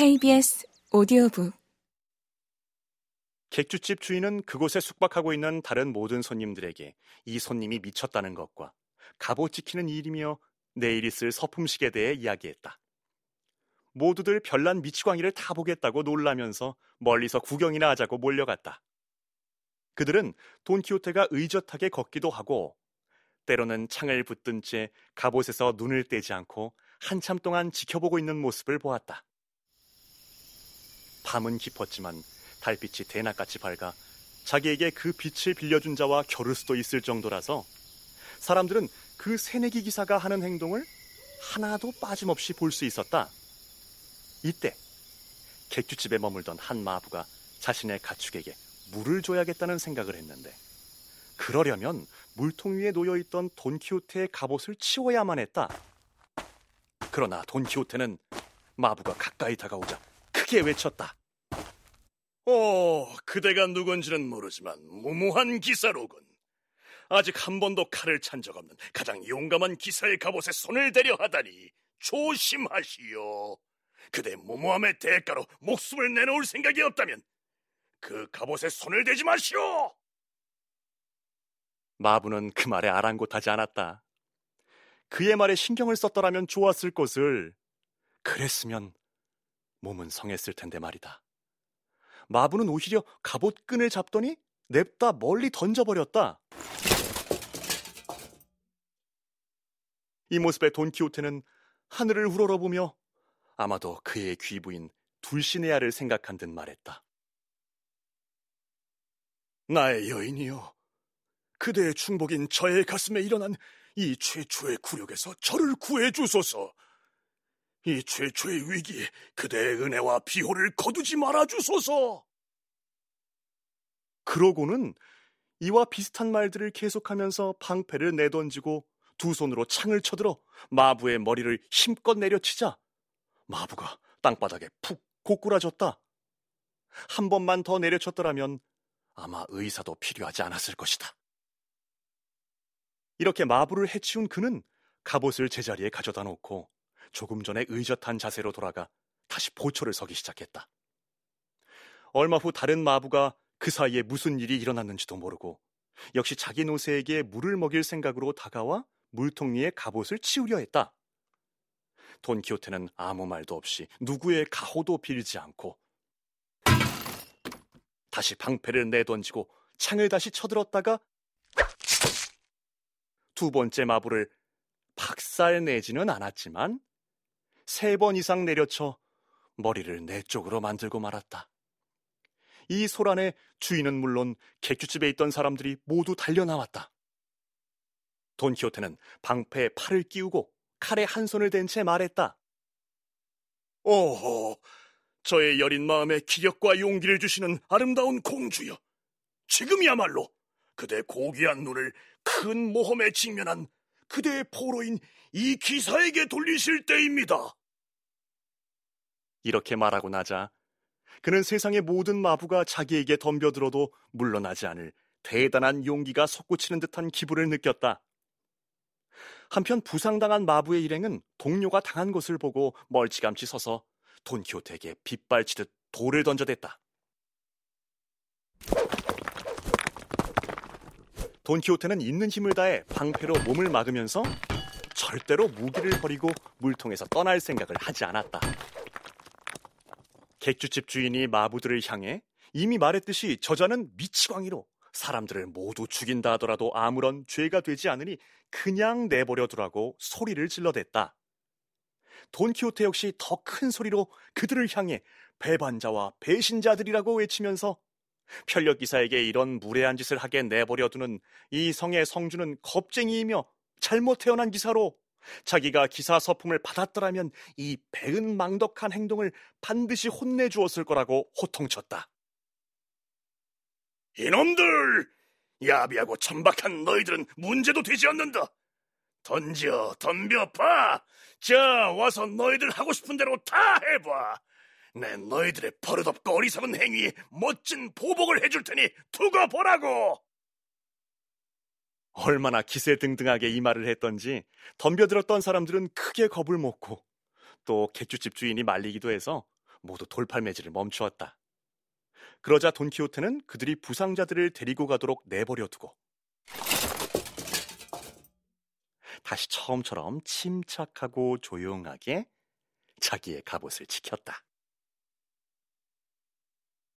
KBS 오디오북 객주집 주인은 그곳에 숙박하고 있는 다른 모든 손님들에게 이 손님이 미쳤다는 것과 갑옷 지키는 일이며 내일 있을 서품식에 대해 이야기했다. 모두들 별난 미치광이를 다 보겠다고 놀라면서 멀리서 구경이나 하자고 몰려갔다. 그들은 돈키호테가 의젓하게 걷기도 하고 때로는 창을 붙든 채 갑옷에서 눈을 떼지 않고 한참 동안 지켜보고 있는 모습을 보았다. 밤은 깊었지만 달빛이 대낮같이 밝아 자기에게 그 빛을 빌려준 자와 겨룰 수도 있을 정도라서 사람들은 그 새내기 기사가 하는 행동을 하나도 빠짐없이 볼 수 있었다. 이때 객주집에 머물던 한 마부가 자신의 가축에게 물을 줘야겠다는 생각을 했는데 그러려면 물통 위에 놓여 있던 돈키호테의 갑옷을 치워야만 했다. 그러나 돈키호테는 마부가 가까이 다가오자 크게 외쳤다. 어, 그대가 누군지는 모르지만 무모한 기사로군. 아직 한 번도 칼을 찬 적 없는 가장 용감한 기사의 갑옷에 손을 대려 하다니 조심하시오. 그대 무모함의 대가로 목숨을 내놓을 생각이 없다면 그 갑옷에 손을 대지 마시오. 마부는 그 말에 아랑곳하지 않았다. 그의 말에 신경을 썼더라면 좋았을 것을 그랬으면 몸은 성했을 텐데 말이다. 마부는 오히려 갑옷 끈을 잡더니 냅다 멀리 던져버렸다. 이 모습에 돈키호테는 하늘을 우러러보며 아마도 그의 귀부인 둘시네아를 생각한 듯 말했다. 나의 여인이여, 그대의 충복인 저의 가슴에 일어난 이 최초의 굴욕에서 저를 구해주소서. 이 최초의 위기에 그대의 은혜와 비호를 거두지 말아 주소서. 그러고는 이와 비슷한 말들을 계속하면서 방패를 내던지고 두 손으로 창을 쳐들어 마부의 머리를 힘껏 내려치자 마부가 땅바닥에 푹 고꾸라졌다. 한 번만 더 내려쳤더라면 아마 의사도 필요하지 않았을 것이다. 이렇게 마부를 해치운 그는 갑옷을 제자리에 가져다 놓고 조금 전에 의젓한 자세로 돌아가 다시 보초를 서기 시작했다. 얼마 후 다른 마부가 그 사이에 무슨 일이 일어났는지도 모르고 역시 자기 노새에게 물을 먹일 생각으로 다가와 물통 위에 갑옷을 치우려 했다. 돈키호테는 아무 말도 없이 누구의 가호도 빌지 않고 다시 방패를 내던지고 창을 다시 쳐들었다가 두 번째 마부를 박살 내지는 않았지만 세 번 이상 내려쳐 머리를 내 쪽으로 만들고 말았다. 이 소란에 주인은 물론 객주집에 있던 사람들이 모두 달려나왔다. 돈키호테는 방패에 팔을 끼우고 칼에 한 손을 댄 채 말했다. 오호, 저의 여린 마음에 기력과 용기를 주시는 아름다운 공주여. 지금이야말로 그대 고귀한 눈을 큰 모험에 직면한 그대의 포로인 이 기사에게 돌리실 때입니다. 이렇게 말하고 나자 그는 세상의 모든 마부가 자기에게 덤벼들어도 물러나지 않을 대단한 용기가 솟구치는 듯한 기분을 느꼈다. 한편 부상당한 마부의 일행은 동료가 당한 것을 보고 멀찌감치 서서 돈키호테에게 빗발치듯 돌을 던져댔다. 돈키호테는 있는 힘을 다해 방패로 몸을 막으면서 절대로 무기를 버리고 물통에서 떠날 생각을 하지 않았다. 객주집 주인이 마부들을 향해 이미 말했듯이 저자는 미치광이로 사람들을 모두 죽인다 하더라도 아무런 죄가 되지 않으니 그냥 내버려 두라고 소리를 질러댔다. 돈키호테 역시 더 큰 소리로 그들을 향해 배반자와 배신자들이라고 외치면서 편력 기사에게 이런 무례한 짓을 하게 내버려 두는 이 성의 성주는 겁쟁이이며 잘못 태어난 기사로 자기가 기사 서품을 받았더라면 이 배은망덕한 행동을 반드시 혼내주었을 거라고 호통쳤다. 이놈들! 야비하고 천박한 너희들은 문제도 되지 않는다. 던져, 덤벼, 봐! 자, 와서 너희들 하고 싶은 대로 다 해봐! 내 너희들의 버릇없고 어리석은 행위에 멋진 보복을 해줄 테니 두고 보라고! 얼마나 기세등등하게 이 말을 했던지 덤벼들었던 사람들은 크게 겁을 먹고 또 객주집 주인이 말리기도 해서 모두 돌팔매질을 멈추었다. 그러자 돈키호테는 그들이 부상자들을 데리고 가도록 내버려 두고 다시 처음처럼 침착하고 조용하게 자기의 갑옷을 지켰다.